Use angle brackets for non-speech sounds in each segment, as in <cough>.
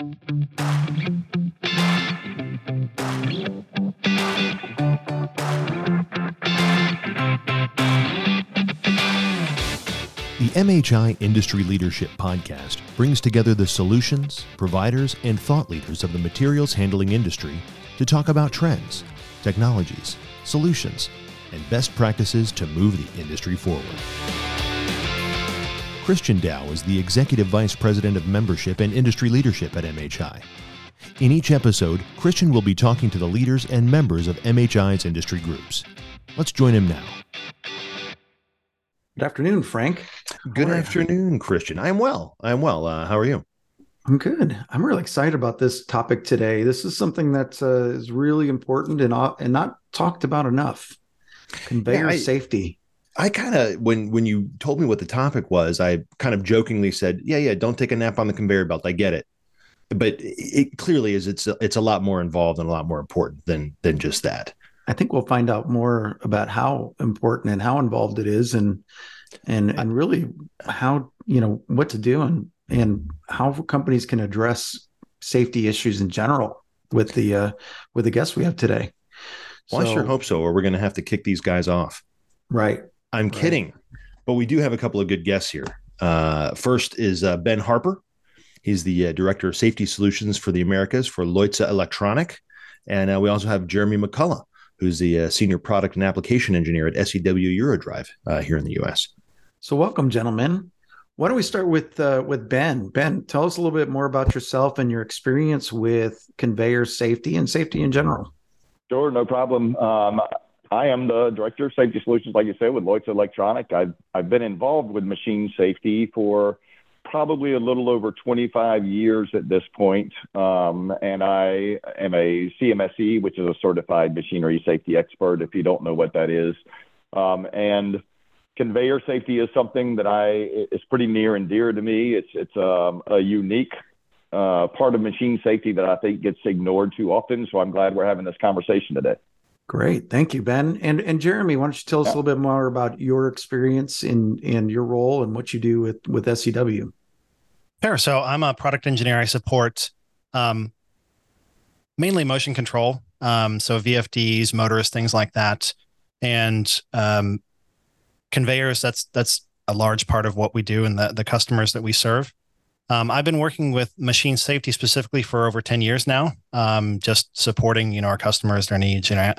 The MHI Industry Leadership Podcast brings together the solutions, providers, and thought leaders of the materials handling industry to talk about trends, technologies, solutions, and best practices to move the industry forward. Christian Dow is the Executive Vice President of Membership and Industry Leadership at MHI. In each episode, Christian will be talking to the leaders and members of MHI's industry groups. Let's join him now. Good afternoon, Frank. Good afternoon, Christian. I am well. I am well. Uh, how are you? I'm good. I'm really excited about this topic today. This is something that uh, is really important and uh, and not talked about enough. Conveyor yeah, I, safety. I kind of when when you told me what the topic was, I kind of jokingly said, "Yeah, yeah, don't take a nap on the conveyor belt. I get it." But it clearly is it's it's a lot more involved and a lot more important than than just that. I think we'll find out more about how important and how involved it is, and and and really how you know what to do and and how companies can address safety issues in general with the uh, with the guests we have today. Well, so, I sure hope so, or we're going to have to kick these guys off. Right. I'm right. kidding, but we do have a couple of good guests here. Uh, first is uh, Ben Harper. He's the uh, director of safety solutions for the Americas for Leuze Electronic, and uh, we also have Jeremy McCullough who's the uh, senior product and application engineer at SEW Eurodrive uh, here in the U.S. So, welcome, gentlemen. Why don't we start with uh, with Ben? Ben, tell us a little bit more about yourself and your experience with conveyor safety and safety in general. Sure, no problem. Um, I am the director of safety solutions, like you said, with Leuze Electronic. I've I've been involved with machine safety for probably a little over 25 years at this point. Um, and I am a CMSE, which is a certified machinery safety expert, if you don't know what that is. Um, and conveyor safety is something that I is pretty near and dear to me. It's it's um, a unique uh, part of machine safety that I think gets ignored too often. So I'm glad we're having this conversation today. Great, thank you, Ben. And and Jeremy, why don't you tell us yeah. a little bit more about your experience in in your role and what you do with with SEW? Sure. So I'm a product engineer. I support um, mainly motion control, um, so VFDs, motors, things like that, and um, conveyors. That's that's a large part of what we do and the the customers that we serve. Um, I've been working with machine safety specifically for over 10 years now, um, just supporting, you know, our customers, their needs, you know,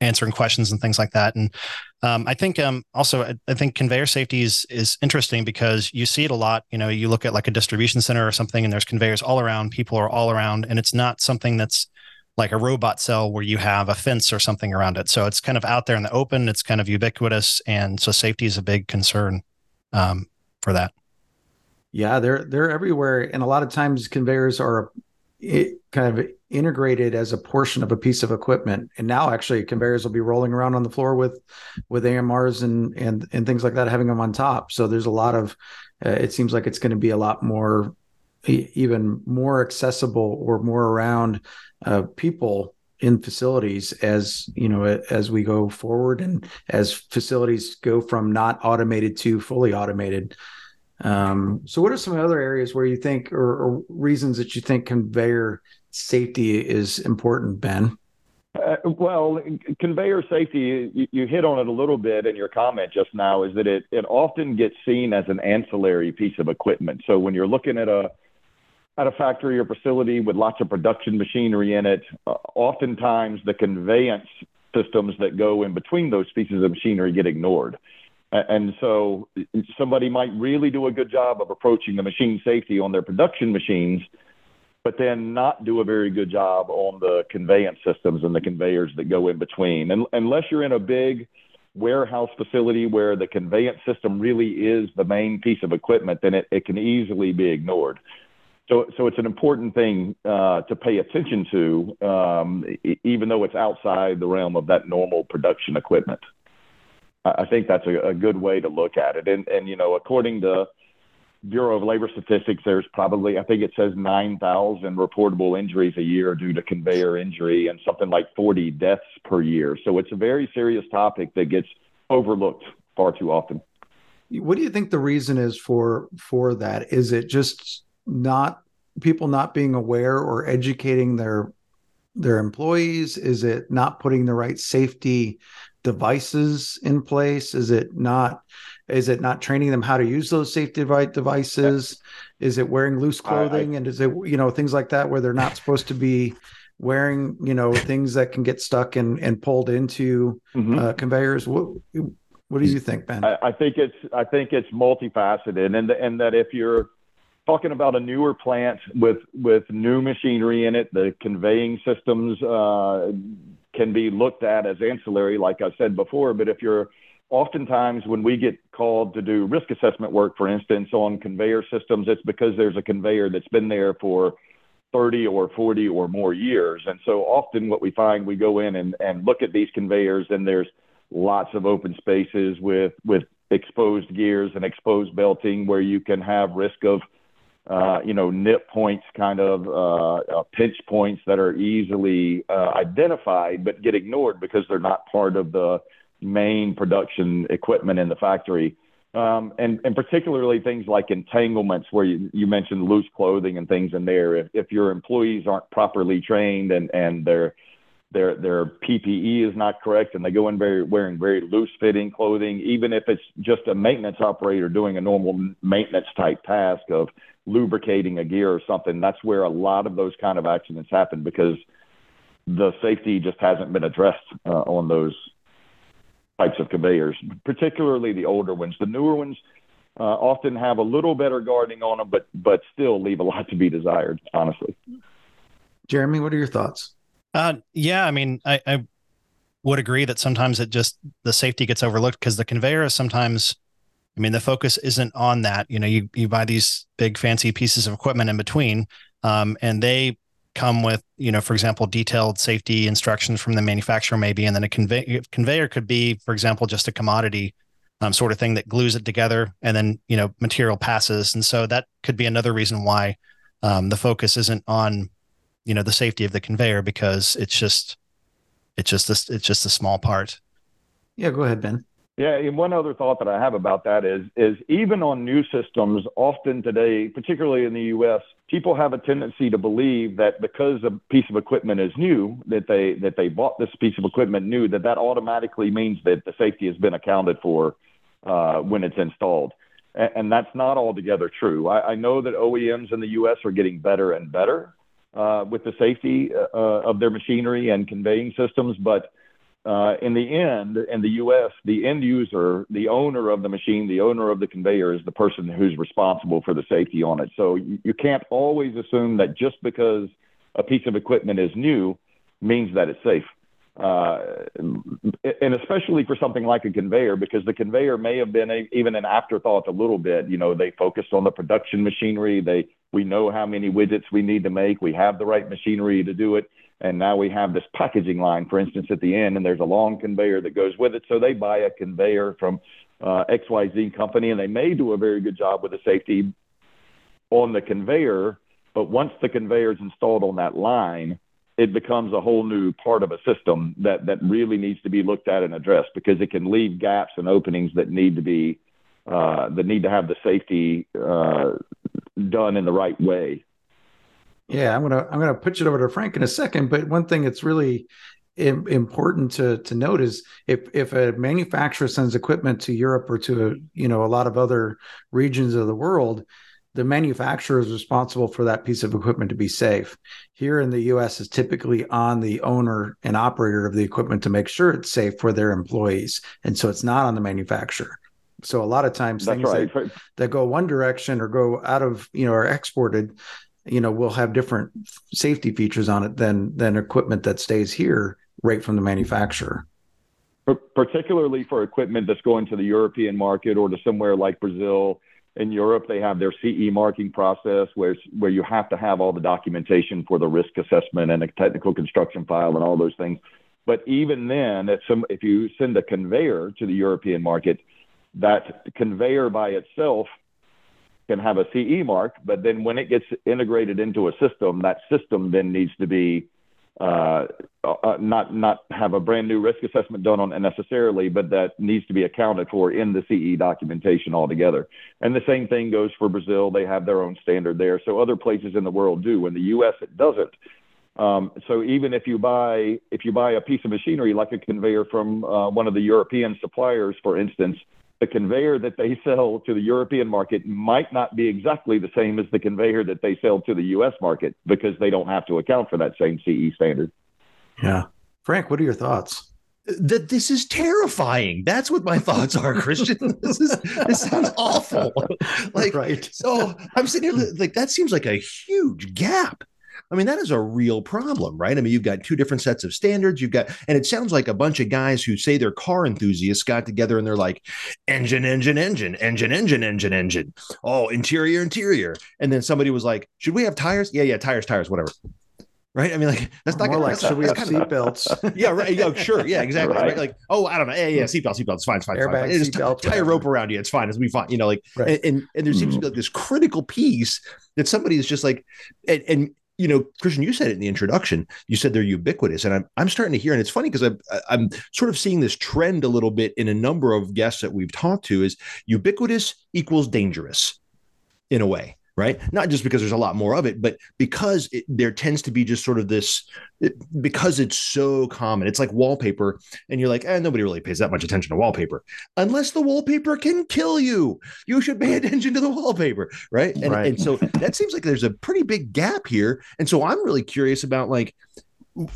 answering questions and things like that. And um, I think um, also I, I, think conveyor safety is is interesting because you see it a lot. You know, you look at like a distribution center or something, and there's conveyors all around. People are all around, and it's not something that's like a robot cell where you have a fence or something around it. So it's kind of out there in the open. It's kind of ubiquitous, and so safety is a big concern um, for that. Yeah, they're they're everywhere, and a lot of times conveyors are it kind of integrated as a portion of a piece of equipment. And now actually conveyors will be rolling around on the floor with with AMRs and and and things like that, having them on top. So there's a lot of uh, it seems like it's going to be a lot more even more accessible or more around uh, people in facilities as you know as we go forward and as facilities go from not automated to fully automated um, so, what are some other areas where you think, or, or reasons that you think conveyor safety is important, Ben? Uh, well, conveyor safety, you, you, hit on it a little bit in your comment just now, is that it, it often gets seen as an ancillary piece of equipment. So when you're looking at a at a factory or facility with lots of production machinery in it, uh, oftentimes the conveyance systems that go in between those pieces of machinery get ignored. And so somebody might really do a good job of approaching the machine safety on their production machines, but then not do a very good job on the conveyance systems and the conveyors that go in between. And unless you're in a big warehouse facility where the conveyance system really is the main piece of equipment, then it, it can easily be ignored. So, so it's an important thing uh, to pay attention to, um, even though it's outside the realm of that normal production equipment. I think that's a, a good way to look at it. And, and, you know, according to Bureau of Labor Statistics, there's probably, I think it says 9,000 reportable injuries a year due to conveyor injury and something like 40 deaths per year. So it's a very serious topic that gets overlooked far too often. What do you think the reason is for for that? Is it just not people not being aware or educating their their employees? Is it not putting the right safety devices in place? Is it not is it not training them how to use those safety devices? Is it wearing loose clothing I, I, and is it you know things like that where they're not supposed to be wearing you know things that can get stuck and and pulled into mm-hmm. uh, conveyors? What what do you think, Ben? I, I, think it's I think it's multifaceted, and and that if you're talking about a newer plant with with new machinery in it, the conveying systems uh, can be looked at as ancillary, like I said before. But if you're oftentimes when we get called to do risk assessment work, for instance, on conveyor systems, it's because there's a conveyor that's been there for 30 or 40 or more years. And so often what we find, we go in and, and look at these conveyors and there's lots of open spaces with, with exposed gears and exposed belting where you can have risk of, you know, nip points, kind of uh, uh, pinch points that are easily uh, identified but get ignored because they're not part of the main production equipment in the factory. Um, and, and particularly things like entanglements where you, you mentioned loose clothing and things in there. If, if your employees aren't properly trained and, and their, their, their PPE is not correct and they go in very, wearing very loose fitting clothing, even if it's just a maintenance operator doing a normal maintenance type task of lubricating a gear or something, that's where a lot of those kind of accidents happen because the safety just hasn't been addressed uh, on those types of conveyors, particularly the older ones. The newer ones uh, often have a little better guarding on them, but but still leave a lot to be desired. Honestly, Jeremy, what are your thoughts? Uh, yeah, I mean, I, I would agree that sometimes it just the safety gets overlooked because the conveyor is sometimes. I mean, the focus isn't on that. You know, you you buy these big fancy pieces of equipment in between, um, and they come with, you know, for example, detailed safety instructions from the manufacturer, maybe, and then a convey- conveyor could be, for example, just a commodity um, sort of thing that glues it together, and then you know material passes, and so that could be another reason why um, the focus isn't on, you know, the safety of the conveyor because it's just, it's just this, it's just a small part. Yeah, go ahead, Ben. Yeah, and one other thought that I have about that is is even on new systems, often today, particularly in the U.S., people have a tendency to believe that because a piece of equipment is new, that they that they bought this piece of equipment new, that that automatically means that the safety has been accounted for uh, when it's installed, and, and that's not altogether true. I, I know that OEMs in the U.S. are getting better and better uh, with the safety uh, of their machinery and conveying systems, but uh, in the end, in the U.S., the end user, the owner of the machine, the owner of the conveyor is the person who's responsible for the safety on it. So you, you can't always assume that just because a piece of equipment is new means that it's safe. And especially for something like a conveyor, because the conveyor may have been a, even an afterthought a little bit. You know, they focused on the production machinery. They we know how many widgets we need to make. We have the right machinery to do it and now we have this packaging line, for instance, at the end, and there's a long conveyor that goes with it. So they buy a conveyor from uh, XYZ company, and they may do a very good job with the safety on the conveyor. But once the conveyor is installed on that line, it becomes a whole new part of a system that that really needs to be looked at and addressed because it can leave gaps and openings that need to be uh, that need to have the safety uh, done in the right way. Yeah, I'm gonna I'm gonna put it over to Frank in a second. But one thing that's really Im- important to to note is if if a manufacturer sends equipment to Europe or to a, you know a lot of other regions of the world, the manufacturer is responsible for that piece of equipment to be safe. Here in the US is typically on the owner and operator of the equipment to make sure it's safe for their employees. And so it's not on the manufacturer. So a lot of times That's things right. that, that go one direction or go out of, you know, are exported, you know will have different safety features on it than than equipment that stays here right from the manufacturer particularly for equipment that's going to the european market or to somewhere like brazil in europe they have their ce marking process where where you have to have all the documentation for the risk assessment and a technical construction file and all those things. But even then some, if you send a conveyor to the european market that conveyor by itself can have a CE mark, but then when it gets integrated into a system, that system then needs to be uh, uh, not not have a brand new risk assessment done on it necessarily, but that needs to be accounted for in the CE documentation altogether. And the same thing goes for Brazil; they have their own standard there. So other places in the world do. In the U.S., it doesn't. Um, so even if you buy if you buy a piece of machinery like a conveyor from uh, one of the European suppliers, for instance, the conveyor that they sell to the European market might not be exactly the same as the conveyor that they sell to the U.S. market because they don't have to account for that same CE standard. Yeah. Frank, what are your thoughts? That this is terrifying. That's what my thoughts are, Christian. <laughs> this is this sounds awful. <laughs> Like right. so I'm sitting here like that seems like a huge gap I mean, that is a real problem, right? I mean, you've got two different sets of standards. You've got, and it sounds like a bunch of guys who say they're car enthusiasts got together and they're like, engine, engine, engine, engine, engine, engine, engine. Oh, interior, interior. And then somebody was like, should we have tires? Yeah, yeah, tires, tires, whatever right? I mean, like that's not more gonna, like should we have seatbelts? <laughs> yeah, right. Yeah, sure. Yeah, exactly. Right. right. Like, oh, I don't know. Yeah, yeah, seatbelt, seatbelt. It's fine. It's fine. It's fine. Just tie, a rope around you. It's fine. It's be fine. You know, like, right. and, and, and there seems to be like mm. this critical piece that somebody is just like, and, and you know, Christian, you said it in the introduction. You said they're ubiquitous, and I'm I'm starting to hear, and it's funny because I'm I'm sort of seeing this trend a little bit in a number of guests that we've talked to. Is ubiquitous equals dangerous, in a way right? Not just because there's a lot more of it, but because it, there tends to be just sort of this, it, because it's so common. It's like wallpaper, and you're like, eh, nobody really pays that much attention to wallpaper, unless the wallpaper can kill you. You should pay <laughs> attention to the wallpaper, right? And, right. and so that seems like there's a pretty big gap here. And so I'm really curious about like,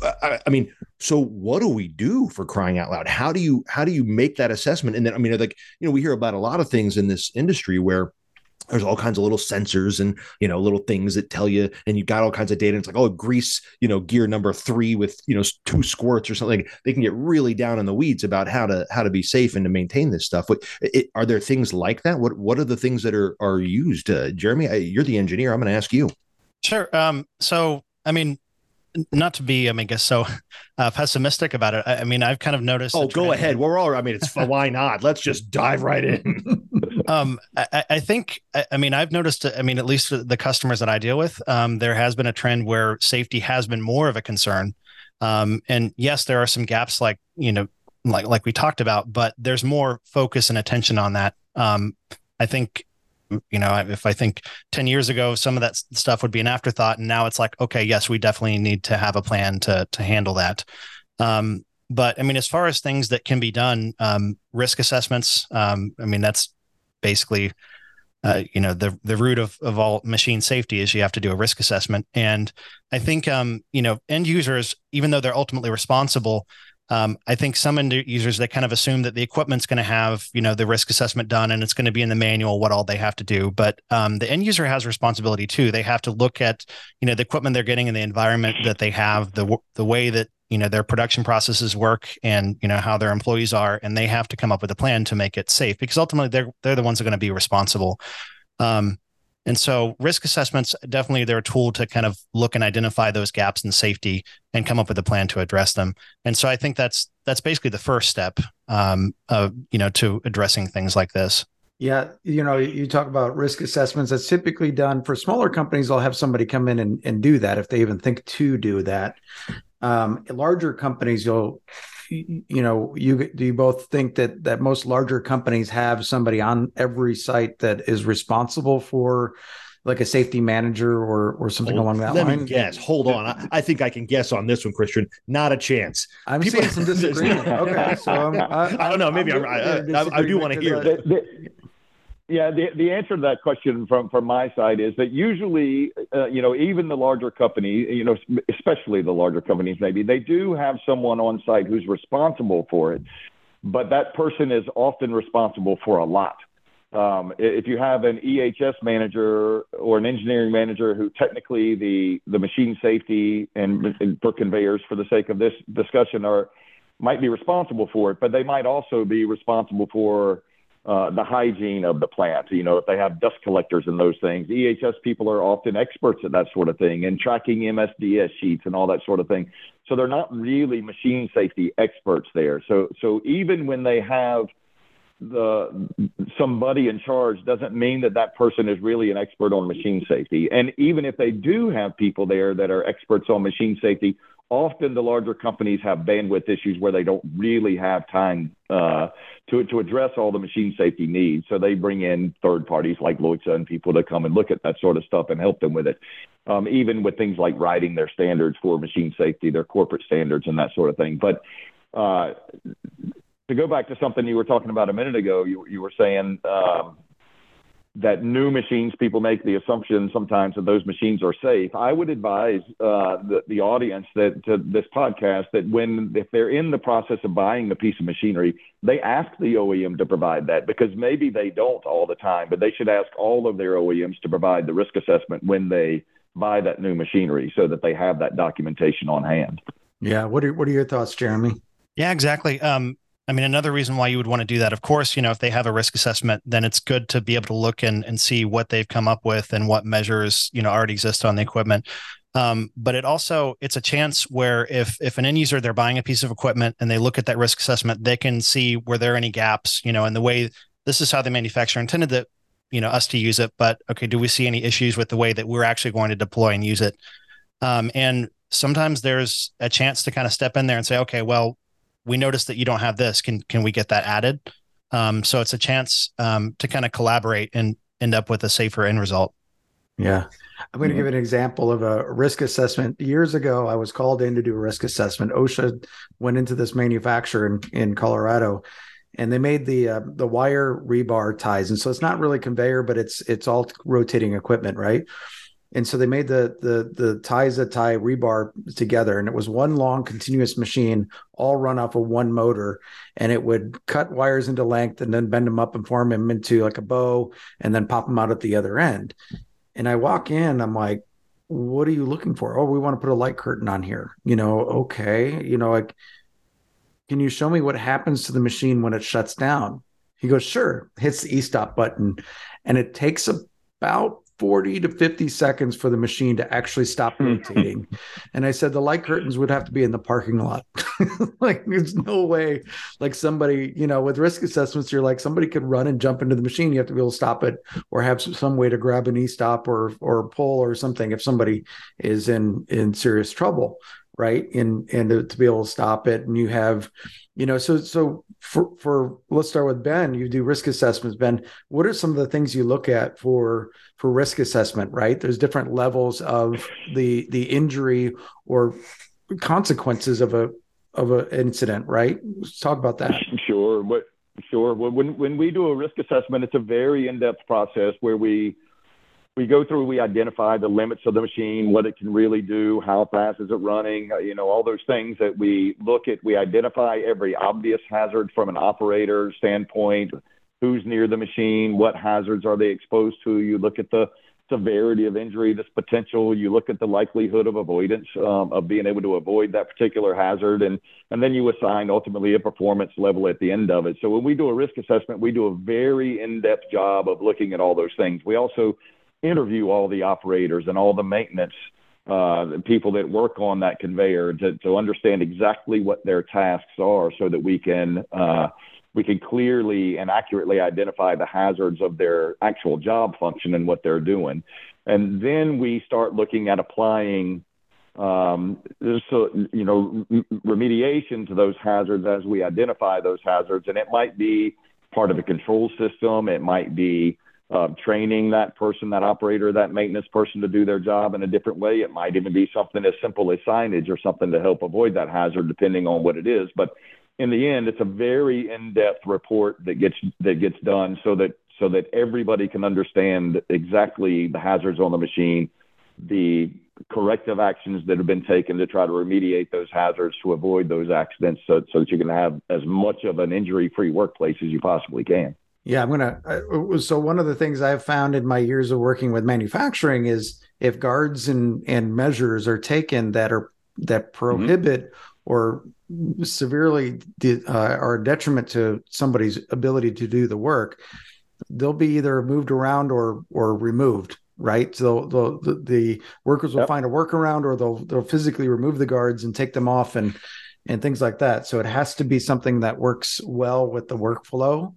I, I, mean, so what do we do for crying out loud? How do you how do you make that assessment? And then I mean, like you know, we hear about a lot of things in this industry where there's all kinds of little sensors and you know little things that tell you and you got all kinds of data and it's like oh grease you know gear number three with you know two squirts or something they can get really down in the weeds about how to how to be safe and to maintain this stuff what it, are there things like that what what are the things that are are used uh, jeremy I, you're the engineer i'm going to ask you sure um so i mean not to be, I mean, I guess so <laughs> uh, pessimistic about it. I, I, mean, I've kind of noticed. Oh, go ahead. We're all. I mean, it's <laughs> why not? Let's just dive right in. <laughs> um, I, I think. I, I, mean, I've noticed. I mean, at least the customers that I deal with, um, there has been a trend where safety has been more of a concern. Um, and yes, there are some gaps, like you know, like like we talked about, but there's more focus and attention on that. Um, I think you know if i think 10 years ago some of that stuff would be an afterthought and now it's like okay yes we definitely need to have a plan to to handle that um, but i mean as far as things that can be done um, risk assessments um, i mean that's basically uh, you know the the root of, of all machine safety is you have to do a risk assessment and i think um, you know end users even though they're ultimately responsible um, I think some end users they kind of assume that the equipment's going to have you know the risk assessment done and it's going to be in the manual what all they have to do. But um, the end user has responsibility too. They have to look at you know the equipment they're getting and the environment that they have, the the way that you know their production processes work and you know how their employees are, and they have to come up with a plan to make it safe because ultimately they're they're the ones that are going to be responsible. Um, and so risk assessments definitely they're a tool to kind of look and identify those gaps in safety and come up with a plan to address them. And so I think that's that's basically the first step um, you know to addressing things like this. Yeah, you know, you talk about risk assessments. That's typically done for smaller companies. They'll have somebody come in and, and do that if they even think to do that. Um, larger companies, you'll you know you do you both think that that most larger companies have somebody on every site that is responsible for like a safety manager or or something hold, along that let line? me guess. Hold on. I, I, think I can guess on this one, Christian. Not a chance. I'm People, seeing some <laughs> disagreement. okay, so I'm, I, <laughs> I don't know. Maybe I'm, I, I, do want to hear. that. Yeah, the, the answer to that question from, from my side is that usually, uh, you know, even the larger company, you know, especially the larger companies, maybe they do have someone on site who's responsible for it, but that person is often responsible for a lot. Um, if you have an EHS manager or an engineering manager who technically the, the machine safety and, and for conveyors, for the sake of this discussion, are might be responsible for it, but they might also be responsible for uh, the hygiene of the plant. You know, if they have dust collectors and those things, EHS people are often experts at that sort of thing and tracking MSDS sheets and all that sort of thing. So they're not really machine safety experts there. So so even when they have the somebody in charge doesn't mean that that person is really an expert on machine safety. And even if they do have people there that are experts on machine safety, often the larger companies have bandwidth issues where they don't really have time uh, to to address all the machine safety needs. So they bring in third parties like Leuze and people to come and look at that sort of stuff and help them with it. Um, even with things like writing their standards for machine safety, their corporate standards and that sort of thing. But uh, to go back to something you were talking about a minute ago, you you were saying. Um, that new machines people make the assumption sometimes that those machines are safe. I would advise uh, the, the audience that to this podcast that when if they're in the process of buying a piece of machinery, they ask the OEM to provide that because maybe they don't all the time, but they should ask all of their OEMs to provide the risk assessment when they buy that new machinery so that they have that documentation on hand. Yeah. What are what are your thoughts, Jeremy? Yeah, exactly. Um, I mean, another reason why you would want to do that, of course, you know, if they have a risk assessment, then it's good to be able to look and, and see what they've come up with and what measures, you know, already exist on the equipment. Um, but it also it's a chance where if if an end user they're buying a piece of equipment and they look at that risk assessment, they can see were there any gaps, you know, in the way this is how the manufacturer intended that, you know, us to use it. But okay, do we see any issues with the way that we're actually going to deploy and use it? Um, and sometimes there's a chance to kind of step in there and say, okay, well, we noticed that you don't have this. Can can we get that added? Um, so it's a chance um, to kind of collaborate and end up with a safer end result. Yeah. I'm going to mm-hmm. give an example of a risk assessment. Years ago, I was called in to do a risk assessment. OSHA went into this manufacturer in, in Colorado and they made the uh, the wire rebar ties. And so it's not really conveyor, but it's it's all rotating equipment, right? And so they made the the the ties that tie rebar together and it was one long continuous machine all run off of one motor and it would cut wires into length and then bend them up and form them into like a bow and then pop them out at the other end. And i walk in i'm like what are you looking for? Oh we want to put a light curtain on here. You know okay. You know like can you show me what happens to the machine when it shuts down? He goes sure hits the e-stop button. And it takes about 40 to 50 seconds for the machine to actually stop hmm. rotating. <laughs> and I said the light curtains would have to be in the parking lot. <laughs> like there's no way like somebody, you know, with risk assessments, you're like somebody could run and jump into the machine. You have to be able to stop it or have some way to grab an e-stop or or pull or something if somebody is in in serious trouble right and and to, to, be able to stop it and you have you know so so for for let's start with ben. You do risk assessments ben. What are some of the things you look at for for risk assessment right? There's different levels of the the injury or consequences of a of an incident right? Let's talk about that. Sure. Sure. When when we do a risk assessment it's a very in-depth process where we we go through, we identify the limits of the machine, what it can really do, how fast is it running, uh, you know, all those things that we look at. We identify every obvious hazard from an operator standpoint, who's near the machine, what hazards are they exposed to. You look at the severity of injury that's potential. You look at the likelihood of avoidance um, of being able to avoid that particular hazard, and and then you assign ultimately a performance level at the end of it. So when we do a risk assessment, we do a very in-depth job of looking at all those things. We also interview all the operators and all the maintenance uh, the people that work on that conveyor to, to understand exactly what their tasks are so that we can uh, we can clearly and accurately identify the hazards of their actual job function and what they're doing. And then we start looking at applying um, so, you know, remediation to those hazards as we identify those hazards. And it might be part of a control system. It might be uh, training that person, that operator, that maintenance person to do their job in a different way. It might even be something as simple as signage or something to help avoid that hazard, depending on what it is. But in the end, it's a very in-depth report that gets that gets done so that so that everybody can understand exactly the hazards on the machine, the corrective actions that have been taken to try to remediate those hazards to avoid those accidents so, so that you can have as much of an injury-free workplace as you possibly can. Yeah, I'm gonna. Uh, so one of the things I've found in my years of working with manufacturing is if guards and and measures are taken that are that mm-hmm. prohibit mm-hmm. or severely de- uh, are a detriment to somebody's ability to do the work, they'll be either moved around or or removed. Right, so the the workers will yep. find a workaround, or they'll they'll physically remove the guards and take them off, and and things like that. So it has to be something that works well with the workflow.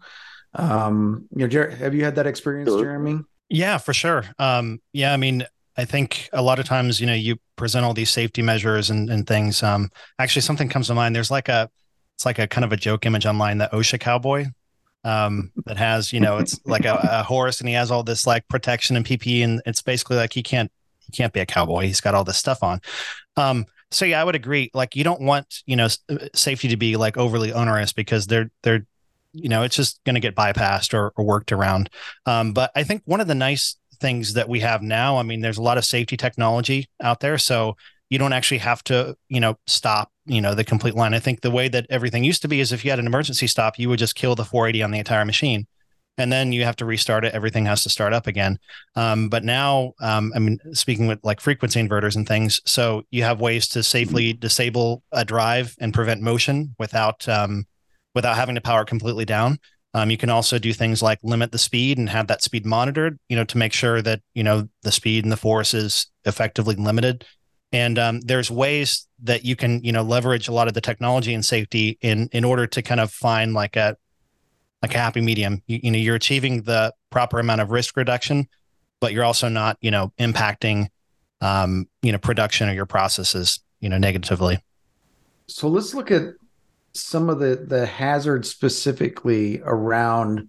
Um, you know, Jer- have you had that experience, sure. Jeremy? Yeah, for sure. Um, yeah, I mean, I think a lot of times, you know, you present all these safety measures and, and things. Um, actually, something comes to mind. There's like a, it's like a kind of a joke image online, the OSHA cowboy, um, that has, you know, it's like a, a, horse and he has all this like protection and PPE, and it's basically like he can't, he can't be a cowboy. He's got all this stuff on. Um, so yeah, I would agree. Like you don't want, you know, uh, safety to be like overly onerous because they're, they're, you know, it's just going to get bypassed or, or worked around. Um, but I think one of the nice things that we have now. I mean, there's a lot of safety technology out there, so you don't actually have to, you know, stop, you know, the complete line. I think the way that everything used to be is if you had an emergency stop, you would just kill the 480 on the entire machine. And then you have to restart it. Everything has to start up again. Um, but now, um, I mean, speaking with like frequency inverters and things, so you have ways to safely disable a drive and prevent motion without um, without having to power it completely down. Um, you can also do things like limit the speed and have that speed monitored, you know, to make sure that you know the speed and the force is effectively limited. And um, there's ways that you can, you know, leverage a lot of the technology and safety in in order to kind of find like a like a happy medium. You, you know, you're achieving the proper amount of risk reduction, but you're also not, you know, impacting, um, you know, production or your processes, you know, negatively. So let's look at some of the the hazards specifically around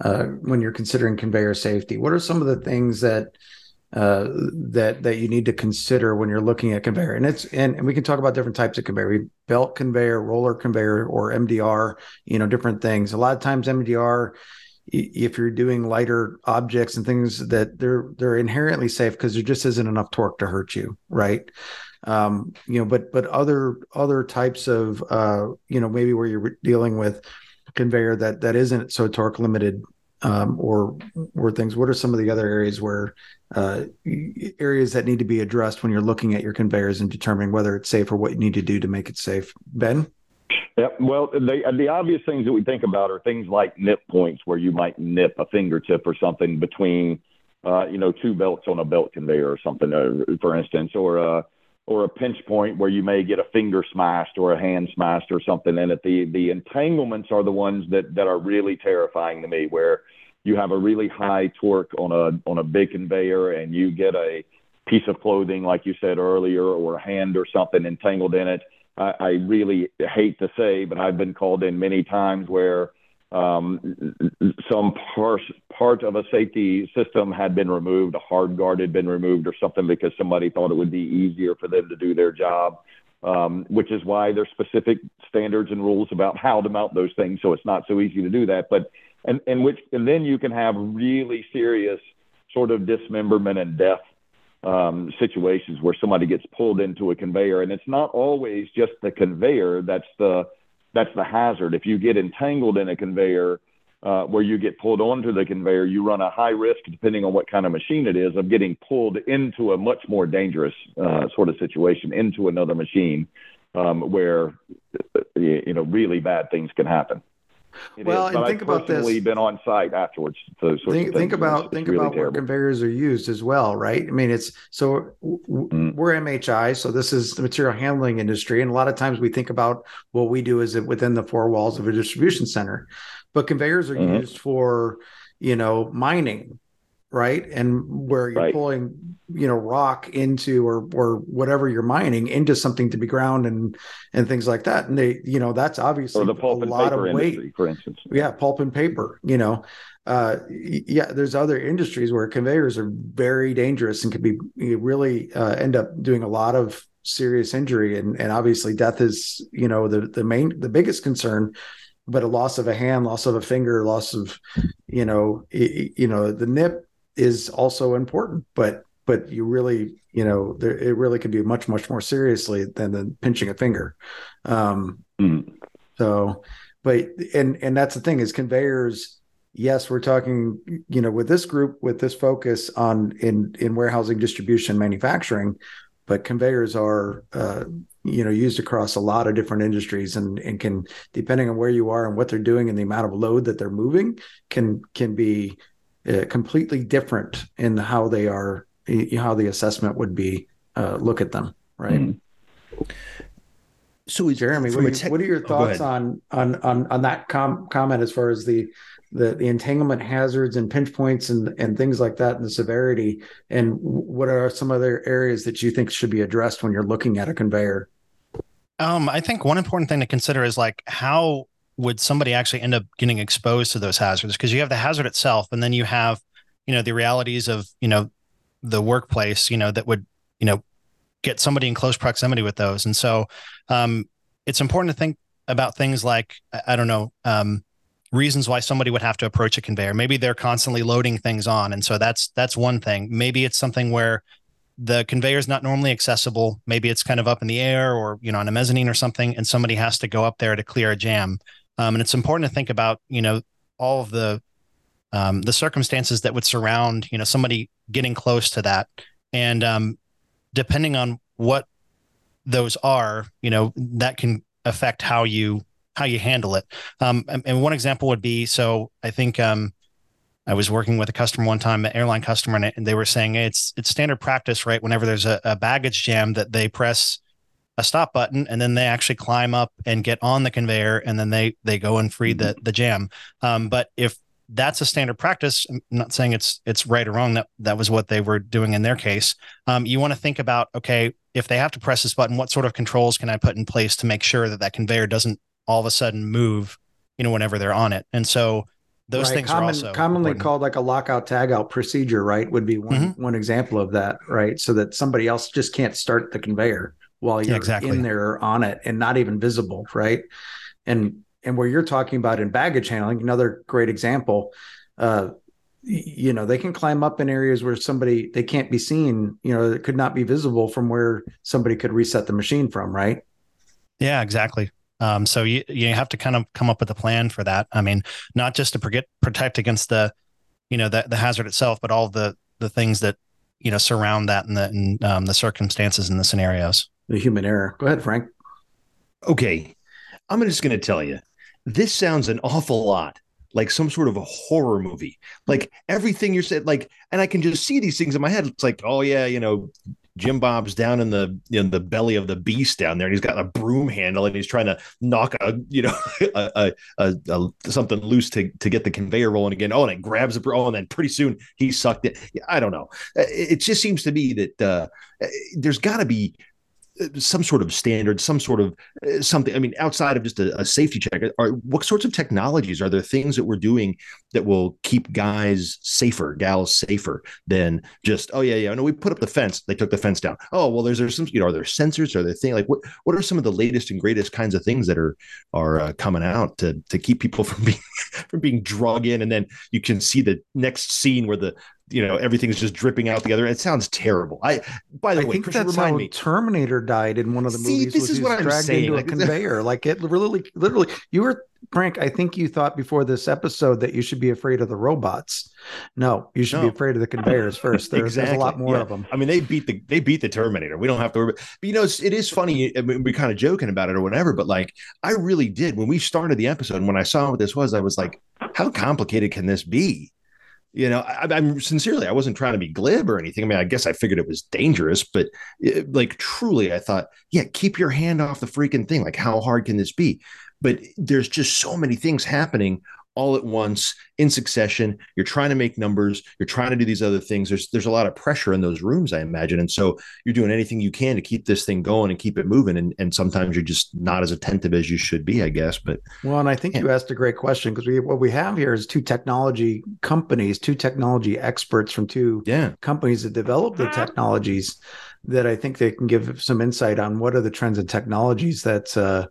uh, when you're considering conveyor safety? What are some of the things that uh, that that you need to consider when you're looking at conveyor? And it's and, and we can talk about different types of conveyor: belt conveyor, roller conveyor, or MDR. You know, different things. A lot of times, MDR if you're doing lighter objects and things that they're they're inherently safe because there just isn't enough torque to hurt you right um, you know, but but other other types of uh, you know maybe where you're dealing with conveyor that that isn't so torque limited um, or or things. What are some of the other areas where uh, areas that need to be addressed when you're looking at your conveyors and determining whether it's safe or what you need to do to make it safe? Ben. Yeah, well, the the obvious things that we think about are things like nip points, where you might nip a fingertip or something between, uh, you know, two belts on a belt conveyor or something, uh, for instance, or uh, or a pinch point where you may get a finger smashed or a hand smashed or something in it. The the entanglements are the ones that that are really terrifying to me, where you have a really high torque on a on a big conveyor and you get a piece of clothing, like you said earlier, or a hand or something entangled in it. I, I really hate to say, but I've been called in many times where um, some part part of a safety system had been removed, a hard guard had been removed, or something because somebody thought it would be easier for them to do their job. Um, which is why there's specific standards and rules about how to mount those things, so it's not so easy to do that. But and and which and then you can have really serious sort of dismemberment and death um, situations where somebody gets pulled into a conveyor, and it's not always just the conveyor that's the that's the hazard. If you get entangled in a conveyor uh, where you get pulled onto the conveyor, you run a high risk, depending on what kind of machine it is, of getting pulled into a much more dangerous uh, sort of situation, into another machine um, where you know really bad things can happen. It well, is, and think I've about this. Been on site afterwards. think, think about think really about terrible. where conveyors are used as well, right? I mean, it's so mm. we're MHI, so this is the material handling industry, and a lot of times we think about what we do is within the four walls of a distribution center, but conveyors are mm-hmm. used for you know mining, right? And where you're right. pulling, you know, rock into or or whatever you're mining into something to be ground and and things like that. And they, you know, that's obviously a lot of weight, industry, for instance. Yeah, pulp and paper. You know, uh, yeah, there's other industries where conveyors are very dangerous and can be really uh, end up doing a lot of serious injury and and obviously death is you know the the main the biggest concern but a loss of a hand loss of a finger loss of you know you know the nip is also important, but but you really you know there, it really can be much much more seriously than the pinching a finger. Um, mm. So, but and and that's the thing is conveyors. Yes, we're talking you know with this group with this focus on in in warehousing, distribution, manufacturing, but conveyors are uh, you know used across a lot of different industries and and can depending on where you are and what they're doing and the amount of load that they're moving can can be uh, completely different in how they are how the assessment would be uh, look at them right? Mm-hmm. so jeremy what are, tech- what are, your oh, thoughts oh, on, on on on that com- comment as far as the the, the entanglement hazards and pinch points and, and things like that and the severity? And what are some other areas that you think should be addressed when you're looking at a conveyor? Um, i think one important thing to consider is like how would somebody actually end up getting exposed to those hazards? Because you have the hazard itself and then you have you know the realities of you know the workplace you know that would you know get somebody in close proximity with those. And so um, it's important to think about things like i don't know um, reasons why somebody would have to approach a conveyor. Maybe they're constantly loading things on and so that's that's one thing. Maybe it's something where the conveyor is not normally accessible. Maybe it's kind of up in the air or you know on a mezzanine or something and somebody has to go up there to clear a jam um, and it's important to think about you know all of the um, the circumstances that would surround you know somebody getting close to that. And um, depending on what those are you know that can affect how you how you handle it. Um, and, and, one example would be so i think um, i was working with a customer one time an airline customer and they were saying hey, it's it's standard practice right whenever there's a, a baggage jam that they press a stop button and then they actually climb up and get on the conveyor and then they they go and free the the jam um, but if that's a standard practice. I'm not saying it's it's right or wrong. That that was what they were doing in their case. Um, you want to think about okay, if they have to press this button, what sort of controls can I put in place to make sure that that conveyor doesn't all of a sudden move, you know, whenever they're on it. And so those right. things Common, are also commonly important. called like a lockout tagout procedure, right? Would be one mm-hmm. one example of that, right? So that somebody else just can't start the conveyor while you're yeah, exactly. in there on it and not even visible, right? And and where you're talking about in baggage handling, another great example, uh, you know, they can climb up in areas where somebody they can't be seen, you know, it could not be visible from where somebody could reset the machine from, right? Yeah, exactly. Um, so you you have to kind of come up with a plan for that. I mean, not just to protect protect against the, you know, the the hazard itself, but all the the things that you know surround that and the and, um, the circumstances and the scenarios. The human error. Go ahead, Frank. Okay, I'm just going to tell you this sounds an awful lot like some sort of a horror movie. Like everything you're saying, like, and I can just see these things in my head. It's like, oh yeah, you know, Jim Bob's down in the in the belly of the beast down there, and he's got a broom handle, and he's trying to knock a you know <laughs> a, a, a, a something loose to to get the conveyor rolling again. Oh, and it grabs the oh, and then pretty soon he sucked it. I don't know. It just seems to me that uh, there's got to be some sort of standard, some sort of uh, something. I mean, outside of just a, a, safety check, are what sorts of technologies are there? Things that we're doing that will keep guys safer, gals safer than just oh yeah yeah no we put up the fence, they took the fence down. Oh well, there's there's some you know are there sensors? Are there things like what what are some of the latest and greatest kinds of things that are are uh, coming out to to keep people <laughs> from being from being drug in, and then you can see the next scene where the you know everything's just dripping out the other. It sounds terrible. I by the I way, think Christian, that's how me. Terminator died in one of the See, movies. This is what I'm dragged saying. into like, a conveyor. like it literally, literally. You were Frank. I think you thought before this episode that you should be afraid of the robots. No, you should no. be afraid of the conveyors first. There, exactly. There's a lot more yeah. of them. I mean, they beat the they beat the Terminator. We don't have to worry. But, but you know, it's, it is funny. I mean, we're kind of joking about it or whatever. But like, I really did when we started the episode. And when I saw what this was, I was like, how complicated can this be? You know I, am sincerely i wasn't trying to be glib or anything. I mean i guess i figured it was dangerous but it, like truly i thought yeah keep your hand off the freaking thing. Like how hard can this be? But there's just so many things happening all at once in succession. You're trying to make numbers. You're trying to do these other things. There's there's a lot of pressure in those rooms, I imagine, and so you're doing anything you can to keep this thing going and keep it moving. And and sometimes you're just not as attentive as you should be, I guess. But well, and I think yeah. you asked a great question because we what we have here is two technology companies, two technology experts from two yeah. companies that develop the technologies that I think they can give some insight on what are the trends and technologies that uh,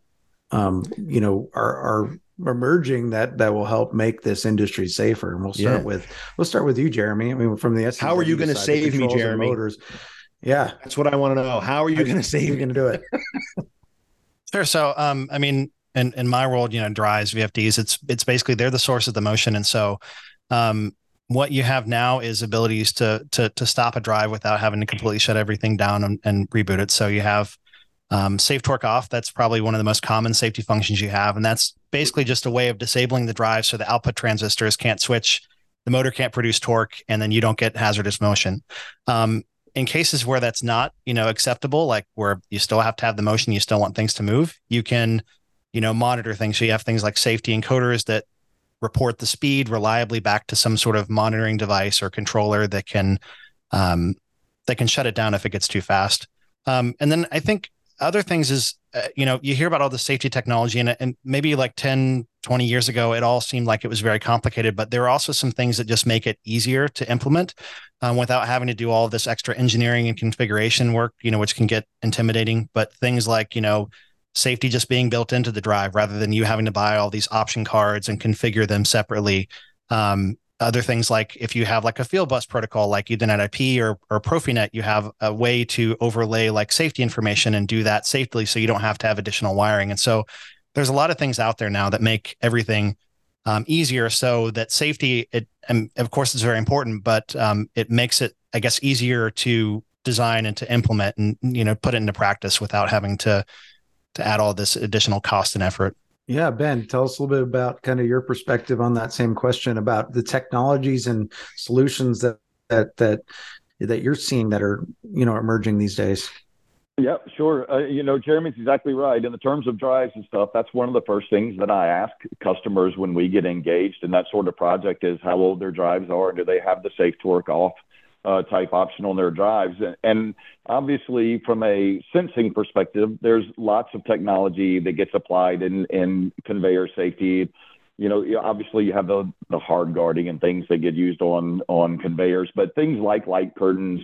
um, you know are are emerging that that will help make this industry safer. And we'll start yeah. with we'll start with you, Jeremy. I mean, from the S. how are you going to save me, Jeremy? Motors. Yeah, that's what I want to know. How are you going to save? You're going to do it. <laughs> sure. So, um, I mean, in in my world, you know, drives VFDs. It's it's basically they're the source of the motion, and so, um, what you have now is abilities to to to stop a drive without having to completely shut everything down and, and reboot it. So you have um, safe torque off. That's probably one of the most common safety functions you have, and that's basically just a way of disabling the drive so the output transistors can't switch, the motor can't produce torque, and then you don't get hazardous motion. Um, in cases where that's not, you know, acceptable, like where you still have to have the motion, you still want things to move, you can, you know, monitor things. So you have things like safety encoders that report the speed reliably back to some sort of monitoring device or controller that can um, that can shut it down if it gets too fast. Um, and then I think other things is uh, you know you hear about all the safety technology and, and maybe like 10 20 years ago it all seemed like it was very complicated but there are also some things that just make it easier to implement um, without having to do all this extra engineering and configuration work you know which can get intimidating. But things like you know safety just being built into the drive rather than you having to buy all these option cards and configure them separately um, other things like if you have like a field bus protocol like Ethernet IP or, or Profinet, you have a way to overlay like safety information and do that safely so you don't have to have additional wiring. And so there's a lot of things out there now that make everything um, easier so that safety, it, and of course, is very important, but um, it makes it, I guess, easier to design and to implement and, you know, put it into practice without having to, to add all this additional cost and effort. Yeah, Ben, tell us a little bit about kind of your perspective on that same question about the technologies and solutions that that that that you're seeing that are you know emerging these days. Yeah, sure. Uh, you know, Jeremy's exactly right. In the terms of drives and stuff, that's one of the first things that I ask customers when we get engaged in that sort of project is how old their drives are. And do they have the safe torque off? Uh, type option on their drives. And, obviously, from a sensing perspective, there's lots of technology that gets applied in, in conveyor safety. You know, obviously you have the, the hard guarding and things that get used on on conveyors, but things like light curtains,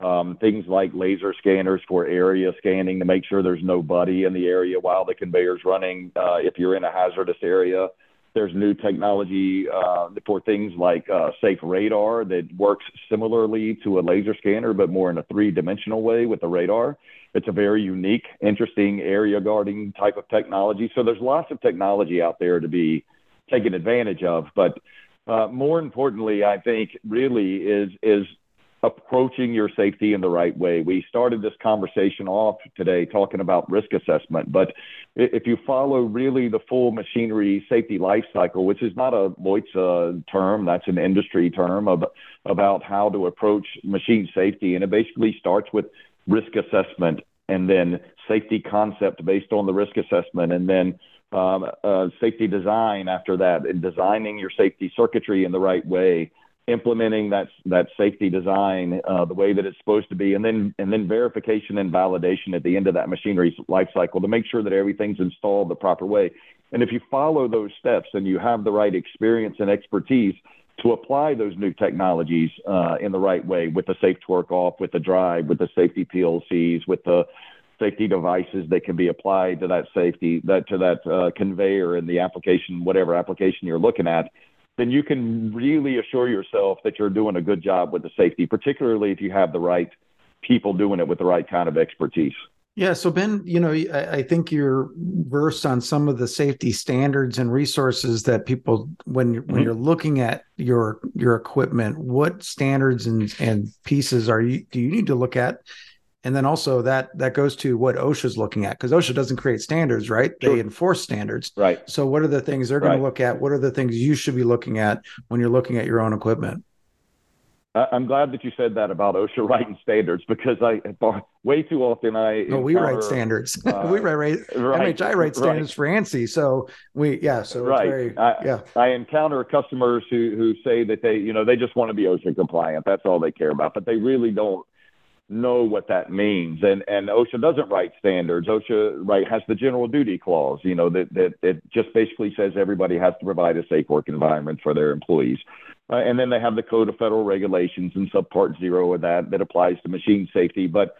um, things like laser scanners for area scanning to make sure there's nobody in the area while the conveyor's running. Uh, if you're in a hazardous area, there's new technology uh, for things like uh, safe radar that works similarly to a laser scanner, but more in a three dimensional way with the radar. It's a very unique, interesting area guarding type of technology. So there's lots of technology out there to be taken advantage of. But uh, more importantly, I think really is is approaching your safety in the right way. We started this conversation off today talking about risk assessment, but if you follow really the full machinery safety life cycle, which is not a Leuze term, that's an industry term of, about how to approach machine safety. And it basically starts with risk assessment and then safety concept based on the risk assessment and then um, uh, safety design after that and designing your safety circuitry in the right way implementing that that safety design uh, the way that it's supposed to be, and then and then verification and validation at the end of that machinery's life cycle to make sure that everything's installed the proper way. And if you follow those steps and you have the right experience and expertise to apply those new technologies uh, in the right way with the safe torque off, with the drive, with the safety PLCs, with the safety devices that can be applied to that safety that to that uh, conveyor and the application, whatever application you're looking at, then you can really assure yourself that you're doing a good job with the safety, particularly if you have the right people doing it with the right kind of expertise. Yeah. So Ben, you know, I, I think you're versed on some of the safety standards and resources that people, when mm-hmm. when you're looking at your your equipment, what standards and and pieces are you do you need to look at and then also that that goes to what OSHA's looking at because OSHA doesn't create standards, right? Sure. They enforce standards. Right. So what are the things they're going right. to look at? What are the things you should be looking at when you're looking at your own equipment? I'm glad that you said that about OSHA <laughs> writing standards because I way too often I no we write standards <laughs> uh, we write, write <laughs> right, MHI writes standards right. for ANSI so we yeah so right very, I, yeah I encounter customers who who say that they you know they just want to be OSHA compliant that's all they care about but they really don't know what that means. And and OSHA doesn't write standards. OSHA right has the general duty clause, you know, that that it just basically says everybody has to provide a safe work environment for their employees. Uh, and then they have the Code of Federal Regulations and subpart zero of that that applies to machine safety. But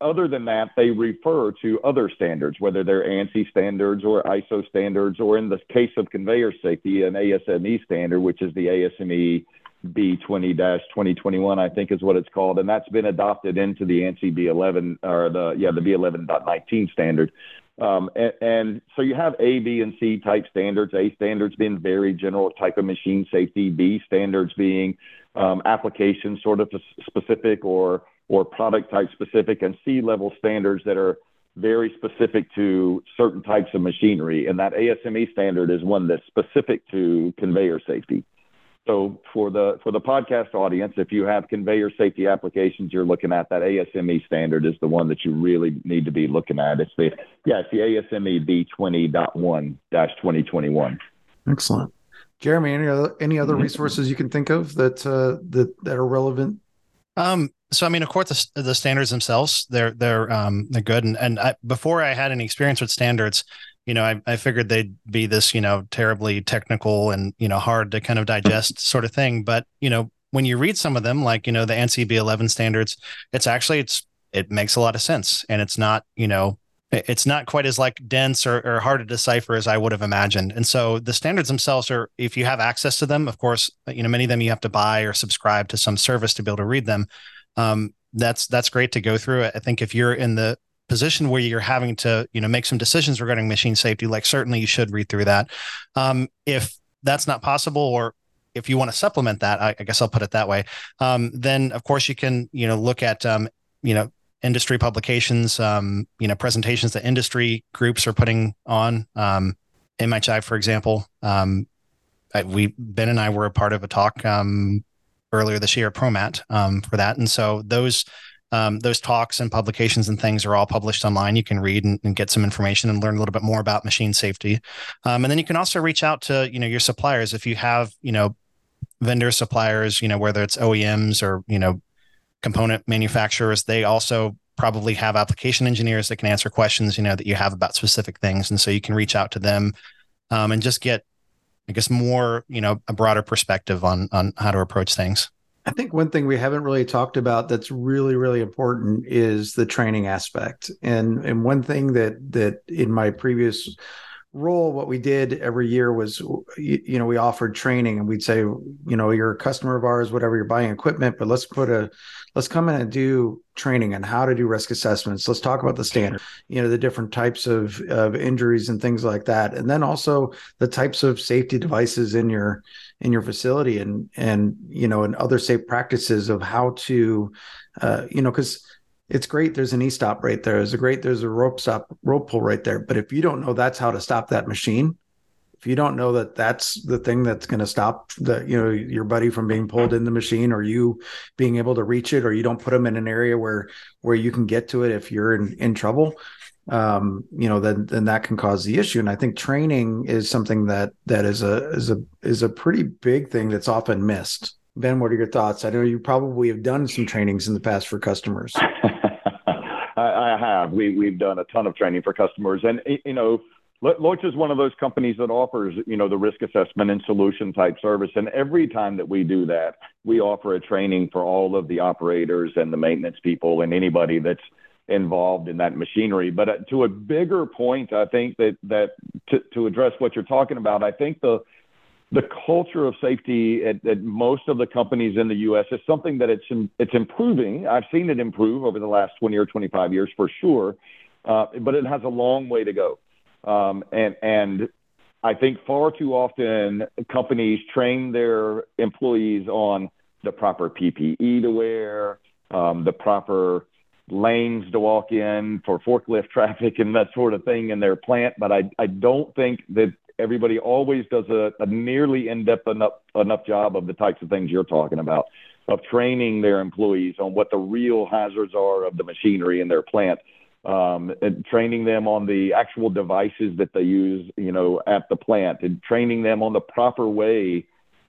other than that, they refer to other standards, whether they're ANSI standards or ISO standards, or in the case of conveyor safety, an ASME standard, which is the ASME B20-2021, I think is what it's called, and that's been adopted into the ANSI B11 or the yeah the B11.19 standard. Um, and, and, so you have A, B, and C type standards. A standards being very general type of machine safety. B standards being um, application sort of specific or or product type specific, and C level standards that are very specific to certain types of machinery. And that ASME standard is one that's specific to conveyor safety. So for the for the podcast audience, if you have conveyor safety applications you're looking at, that ASME standard is the one that you really need to be looking at. It's the yeah, it's the ASME B20.1-2021. Excellent. Jeremy, any other any other mm-hmm. resources you can think of that uh, that that are relevant? Um, so I mean, of course, the, the standards themselves they're they're um, they're good, and and I, before I had any experience with standards, you know, I, I figured they'd be this you know terribly technical and you know hard to kind of digest sort of thing. But you know, when you read some of them, like you know the ANSI B11 standards, it's actually it's it makes a lot of sense, and it's not you know it's not quite as like dense or, or, hard to decipher as I would have imagined. And so the standards themselves are, if you have access to them, of course, you know, many of them you have to buy or subscribe to some service to be able to read them. Um, that's, that's great to go through. I think if you're in the position where you're having to, you know, make some decisions regarding machine safety, like certainly you should read through that. Um, if that's not possible or if you want to supplement that, I, I guess I'll put it that way. Um, then of course you can, you know, look at, um, you know, industry publications, um, you know, presentations that industry groups are putting on. Um, MHI, for example, um, I, we Ben and I were a part of a talk um, earlier this year at ProMat um, for that, and so those um, those talks and publications and things are all published online. You can read and, and, get some information and learn a little bit more about machine safety. Um, and then you can also reach out to you know your suppliers if you have you know vendor suppliers, you know whether it's OEMs or you know component manufacturers, they also probably have application engineers that can answer questions, you know, that you have about specific things. And so you can reach out to them um, and just get, I guess, more, you know, a broader perspective on on how to approach things. I think one thing we haven't really talked about that's really, really important is the training aspect. And and one thing that that in my previous role what we did every year was you, you, know we offered training and we'd say you know you're a customer of ours whatever you're buying equipment but let's put a let's come in and do training on how to do risk assessments let's talk about the standard you know the different types of of injuries and things like that and then also the types of safety devices in your in your facility and and you know and other safe practices of how to uh, you know because it's great there's an e-stop right there there's a great there's a rope stop rope pull right there. But if you don't know that's how to stop that machine if you don't know that that's the thing that's going to stop the you know your buddy from being pulled in the machine or you being able to reach it or you don't put them in an area where where you can get to it if you're in in trouble um you know then then that can cause the issue. And i think training is something that that is a is a is a pretty big thing that's often missed. Ben what are your thoughts? I know you probably have done some trainings in the past for customers. <laughs> I, I have. We we've done a ton of training for customers, and you know, Leuze is one of those companies that offers, you know, the risk assessment and solution type service. And every time that we do that, we offer a training for all of the operators and the maintenance people and anybody that's involved in that machinery. But uh, to a bigger point, I think that that to, to address what you're talking about, I think the the culture of safety at, at, most of the companies in the U.S. is something that it's it's improving. I've seen it improve over the last 20 or 25 years for sure, uh, but it has a long way to go. Um, and and I think far too often companies train their employees on the proper PPE to wear, um, the proper lanes to walk in for forklift <laughs> traffic and that sort of thing in their plant. But I, I don't think that everybody always does a, a nearly in-depth enough enough job of the types of things you're talking about, of training their employees on what the real hazards are of the machinery in their plant, um, and training them on the actual devices that they use, you know, at the plant, and training them on the proper way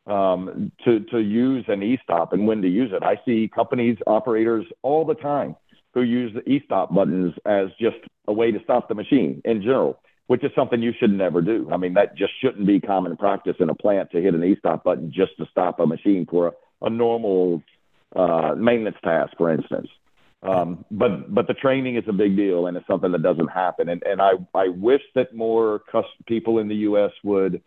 um, to to use an e-stop and when to use it. I see companies operators all the time who use the e-stop buttons as just a way to stop the machine in general which is something you should never do. I mean, that just shouldn't be common practice in a plant to hit an e-stop button just to stop a machine for a, a normal uh, maintenance task, for instance. Um, but but the training is a big deal, and it's something that doesn't happen. And and I I wish that more cus- people in the U.S. would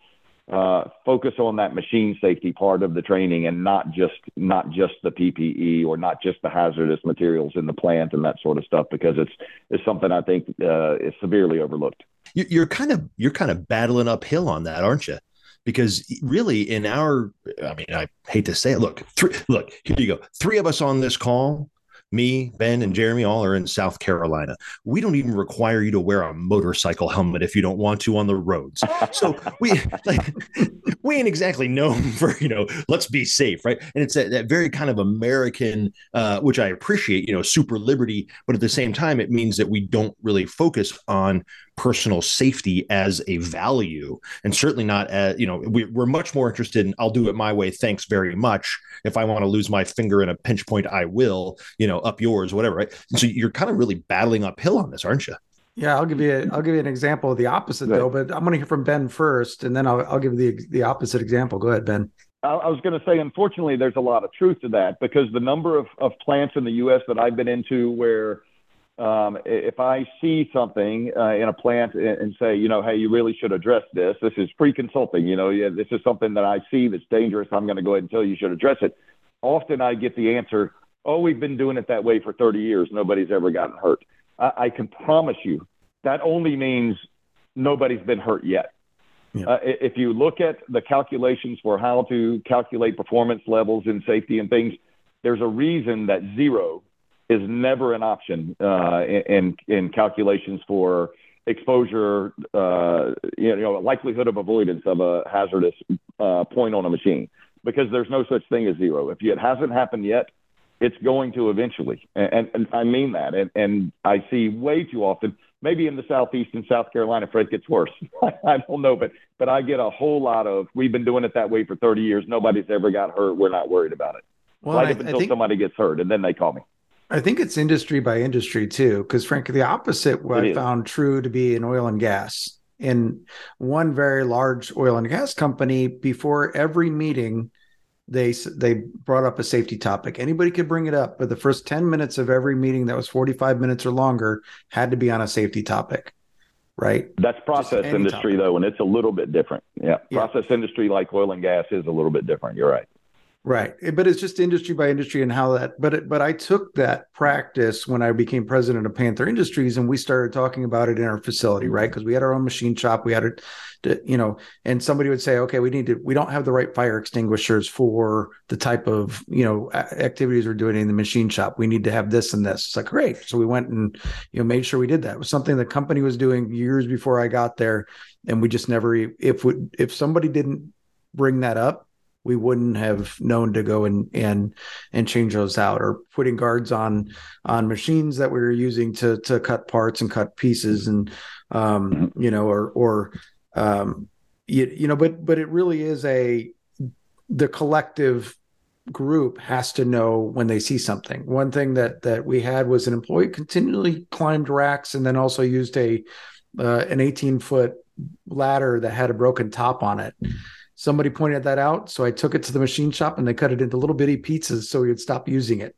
uh, focus on that machine safety part of the training and not just not just the PPE or not just the hazardous materials in the plant and that sort of stuff because it's it's something I think uh, is severely overlooked. You're kind of you're kind of battling uphill on that, aren't you? Because really, in our, I mean, I hate to say it. Look, three, look, here you go. Three of us on this call me, Ben, and Jeremy all are in South Carolina. We don't even require you to wear a motorcycle helmet if you don't want to on the roads. So <laughs> we like <laughs> we ain't exactly known <laughs> for you know let's be safe, right? And it's that, that very kind of American, uh, which I appreciate, you know, super liberty, but at the same time, it means that we don't really focus on personal safety as a value and certainly not as you know we, are much more interested in i'll do it my way thanks very much if i want to lose my finger in a pinch point i will you know up yours whatever right and so you're kind of really battling uphill on this aren't you yeah i'll give you a, i'll give you an example of the opposite right. though but i'm going to hear from ben first and then i'll, I'll give you the, the opposite example go ahead ben I was going to say, unfortunately, there's a lot of truth to that because the number of, of plants in the U.S. that I've been into where um, if I see something uh, in a plant and, say, you know, hey, you really should address this. This is pre-consulting. You know, yeah, this is something that I see that's dangerous. I'm going to go ahead and tell you you should address it. Often I get the answer, oh, we've been doing it that way for 30 years. Nobody's ever gotten hurt. I, I can promise you that only means nobody's been hurt yet. Yeah. Uh, if you look at the calculations for how to calculate performance levels in safety and things, there's a reason that zero is never an option uh, in in calculations for exposure, uh, you know, likelihood of avoidance of a hazardous uh, point on a machine, because there's no such thing as zero. If it hasn't happened yet, it's going to eventually, and, and, I mean that. And, and I see way too often, maybe in the southeast and South Carolina, Fred gets worse. <laughs> I don't know, but but I get a whole lot of we've been doing it that way for 30 years. Nobody's ever got hurt. We're not worried about it. Well, right I, up until think... somebody gets hurt, and then they call me. I think it's industry by industry too, because frankly, the opposite what I found true to be in oil and gas. In one very large oil and gas company, before every meeting, they they brought up a safety topic. Anybody could bring it up, but the first ten minutes of every meeting that was forty five minutes or longer had to be on a safety topic. Right. That's process industry topic. though, and it's a little bit different. Yeah. yeah. Process industry like oil and gas is a little bit different. You're right. Right, but it's just industry by industry and how that. But it, but I took that practice when I became president of Panther Industries, and we started talking about it in our facility, mm-hmm. right? Because we had our own machine shop, we had it, to, you know, and somebody would say, okay, we need to, we don't have the right fire extinguishers for the type of you know activities we're doing in the machine shop. We need to have this and this. It's like great, so we went and you know made sure we did that. It was something the company was doing years before I got there, and we just never. If we, if somebody didn't bring that up we wouldn't have known to go and and and change those out or putting guards on on machines that we were using to to cut parts and cut pieces and um mm-hmm. you know or or um you, you know but but it really is a the collective group has to know when they see something one thing that that we had was an employee continually climbed racks and then also used a uh, an 18 foot ladder that had a broken top on it somebody pointed that out. So I took it to the machine shop and they cut it into little bitty pizzas so he would stop using it.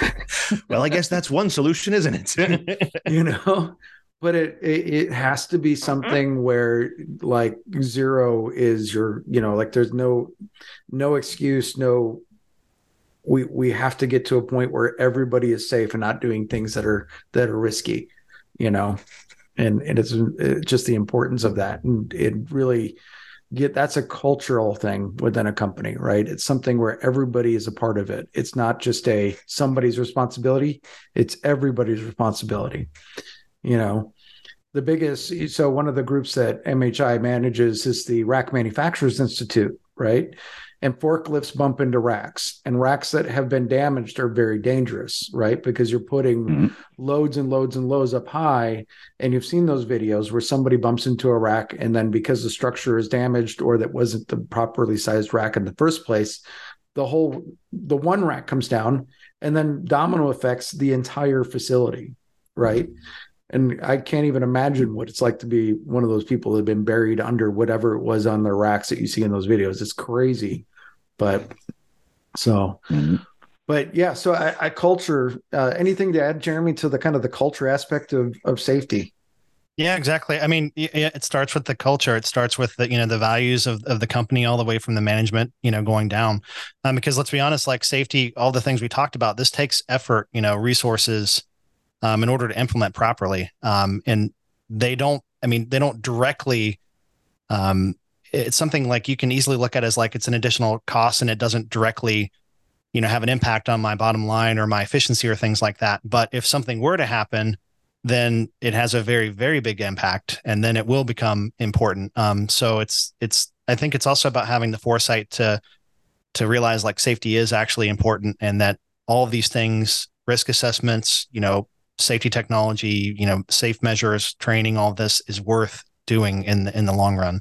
<laughs> well, I guess that's one solution, isn't it? <laughs> you know, but it, it, it has to be something where like zero is your, you know, like there's no no excuse, no we we have to get to a point where everybody is safe and not doing things that are that are risky, you know. And and it's, it's just the importance of that and it really get that's a cultural thing within a company right? It's something where everybody is a part of it. It's not just a somebody's responsibility it's everybody's responsibility you know? The biggest so one of the groups that mhi manages is the rack manufacturers institute right and forklifts bump into racks and racks that have been damaged are very dangerous right because you're putting mm-hmm. loads and loads and loads up high and you've seen those videos where somebody bumps into a rack and then because the structure is damaged or that wasn't the properly sized rack in the first place the whole the one rack comes down and then domino affects the entire facility right and I can't even imagine what it's like to be one of those people that have been buried under whatever it was on their racks that you see in those videos. It's crazy. But so, mm-hmm. but yeah, so I, I culture. Uh, anything to add, Jeremy, to the kind of the culture aspect of of safety? Yeah, exactly. I mean, it starts with the culture. It starts with the you know the values of, of the company all the way from the management, you know, going down. Um, because let's be honest, like safety, all the things we talked about, this takes effort, you know, resources, um, in order to implement properly. Um, and they don't. I mean, they don't directly um, it's something like you can easily look at as like it's an additional cost and it doesn't directly you know have an impact on my bottom line or my efficiency or things like that but if something were to happen then it has a very very big impact and then it will become important um, so it's it's i think it's also about having the foresight to to realize like safety is actually important and that all of these things risk assessments you know safety technology, you know, safe measures, training, all this is worth doing in the in the long run.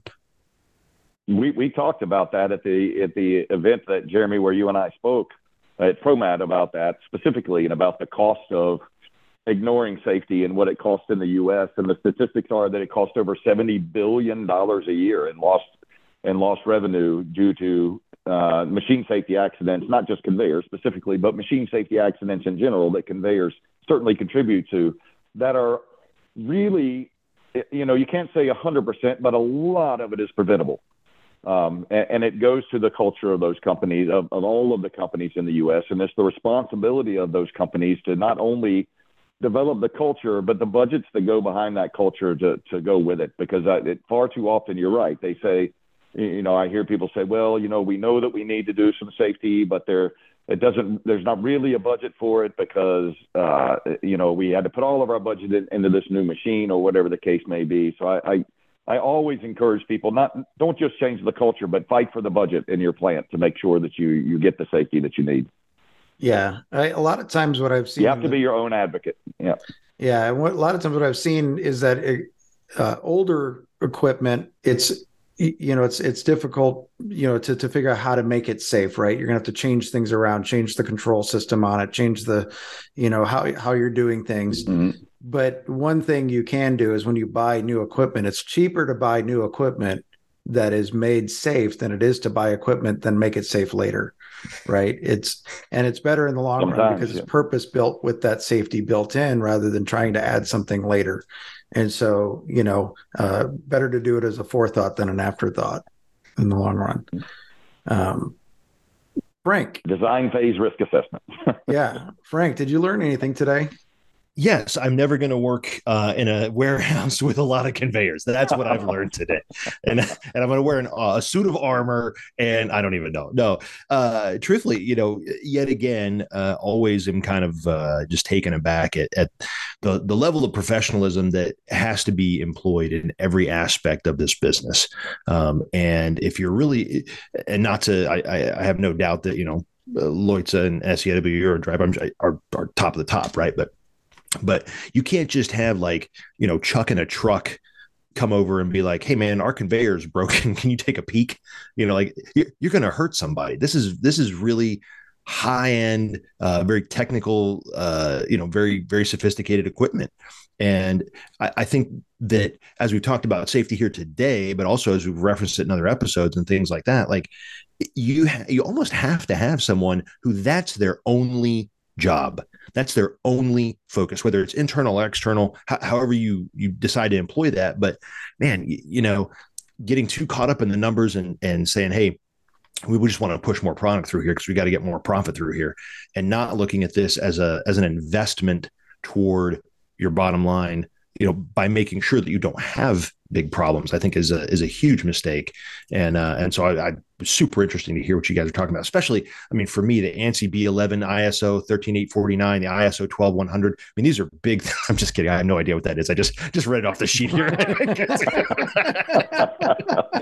We we talked about that at the at the event that Jeremy, where you and I spoke at ProMat about that specifically and about the cost of ignoring safety and what it costs in the U.S. And the statistics are that it costs over seventy billion dollars a year in lost and lost revenue due to uh, machine safety accidents, not just conveyors specifically, but machine safety accidents in general that conveyors certainly contribute to that are really, you know, you can't say 100%, but a lot of it is preventable. Um, and, and, it goes to the culture of those companies, of, of all of the companies in the U.S. And it's the responsibility of those companies to not only develop the culture, but the budgets that go behind that culture to, to go with it. Because I, it, far too often, you're right. They say, you know, I hear people say, well, you know, we know that we need to do some safety, but there, it doesn't, there's not really a budget for it because, uh, you know, we had to put all of our budget in, into this new machine or whatever the case may be. So I, I, I always encourage people not, don't just change the culture, but fight for the budget in your plant to make sure that you, you get the safety that you need. Yeah. I, a lot of times what I've seen, you have to be your own advocate. Yeah. Yeah. And what, a lot of times what I've seen is that it, uh, older equipment, it's, you know it's it's difficult you know to to figure out how to make it safe right you're going to have to change things around change the control system on it change the you know how how you're doing things mm-hmm. But one thing you can do is when you buy new equipment it's cheaper to buy new equipment that is made safe than it is to buy equipment then make it safe later right it's and it's better in the long Sometimes, run because yeah. it's purpose built with that safety built in rather than trying to add something later and so, you know, uh, better to do it as a forethought than an afterthought in the long run. Um, Frank. Design phase risk assessment. <laughs> yeah. Frank, did you learn anything today? Yes, I'm never going to work uh, in a warehouse <laughs> with a lot of conveyors. That's what I've learned <laughs> today, and and I'm going to wear an, uh, a suit of armor, and I don't even know. No, uh, truthfully, you know, yet again, uh, always am kind of uh, just taken aback at, at the the level of professionalism that has to be employed in every aspect of this business. Um, and if you're really, and not to, I, I have no doubt that you know. Uh, Leuze and SEW-EURODRIVE are, are, are top of the top, right? But but you can't just have like you know chucking a truck come over and be like hey man our conveyor is <laughs> broken. Can you take a peek? You know like you're going to hurt somebody. This is this is really high end uh, very technical uh, you know very very sophisticated equipment. And I, I, think that as we've talked about safety here today but also as we've referenced it in other episodes and things like that like you ha- you almost have to have someone who that's their only job that's their only focus, whether it's internal or external, however you you decide to employ that. But man, you, you know, getting too caught up in the numbers and and saying, hey, we just want to push more product through here because we got to get more profit through here, and not looking at this as a as an investment toward your bottom line you know by making sure that you don't have big problems i think is a is a huge mistake. And uh, and so I, I super interesting to hear what you guys are talking about especially i mean for me the ansi b11 iso 13849 the iso 12100 i mean these are big <laughs> i'm just kidding i have no idea what that is i just just read it off the sheet here. <laughs>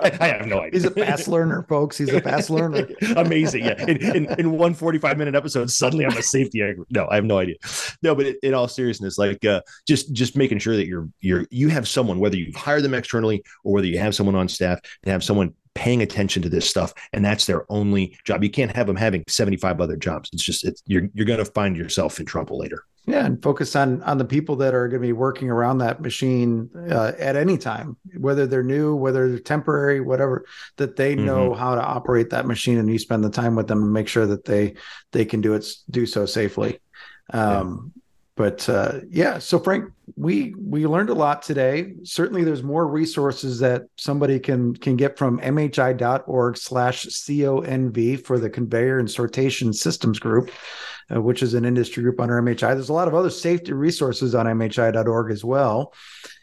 I, I, have no idea. He's a fast learner folks he's a fast learner. <laughs> Amazing yeah in, in, in one 45 minute episode suddenly i'm a safety expert no i have no idea. No but in all seriousness like uh, just just making sure that you're you're you have someone whether you've hired them externally or whether you have someone on staff and have someone paying attention to this stuff and that's their only job. You can't have them having 75 other jobs. It's just it's you're you're going to find yourself in trouble later. Yeah and focus on on the people that are going to be working around that machine uh, at any time whether they're new whether they're temporary whatever that they know mm-hmm. how to operate that machine and you spend the time with them and make sure that they they can do it do so safely. Um, but uh, yeah so frank we we learned a lot today. Certainly there's more resources that somebody can can get from mhi.org slash conv for the conveyor and sortation systems group uh, which is an industry group under mhi there's a lot of other safety resources on mhi.org as well.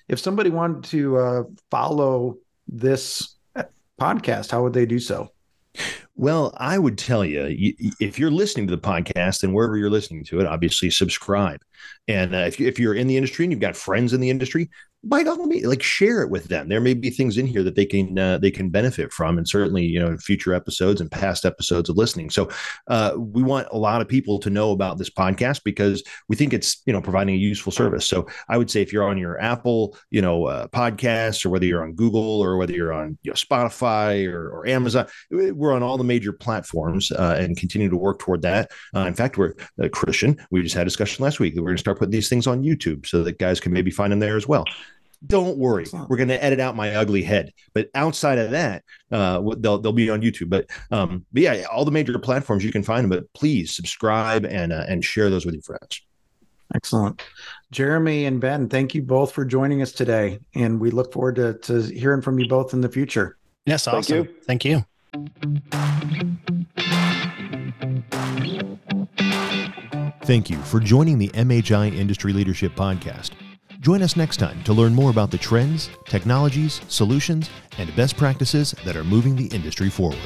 If somebody wanted to uh, follow this podcast how would they do so? Well, I would tell you, if you're listening to the podcast and wherever you're listening to it, obviously subscribe. And uh, if, you, if you're in the industry and you've got friends in the industry, by all means, like share it with them. There may be things in here that they can uh, they can benefit from, and certainly you know future episodes and past episodes of listening. So uh, we want a lot of people to know about this podcast because we think it's you know providing a useful service. So I would say if you're on your Apple you know uh, podcasts or whether you're on Google or whether you're on you know, Spotify or, or, Amazon, we're on all the major platforms uh, and continue to work toward that. Uh, in fact, we're uh, Christian. We just had a discussion last week going to start putting these things on YouTube so that guys can maybe find them there as well. Don't worry we're going to edit out my ugly head. But outside of that uh, they'll, they'll be on youtube. But um but yeah all the major platforms you can find them but please subscribe and uh, and share those with your friends. Excellent. Jeremy and ben thank you both for joining us today and we look forward to, to hearing from you both in the future. Yes awesome thank you, thank you. Thank you for joining the MHI Industry Leadership Podcast. Join us next time to learn more about the trends, technologies, solutions, and best practices that are moving the industry forward.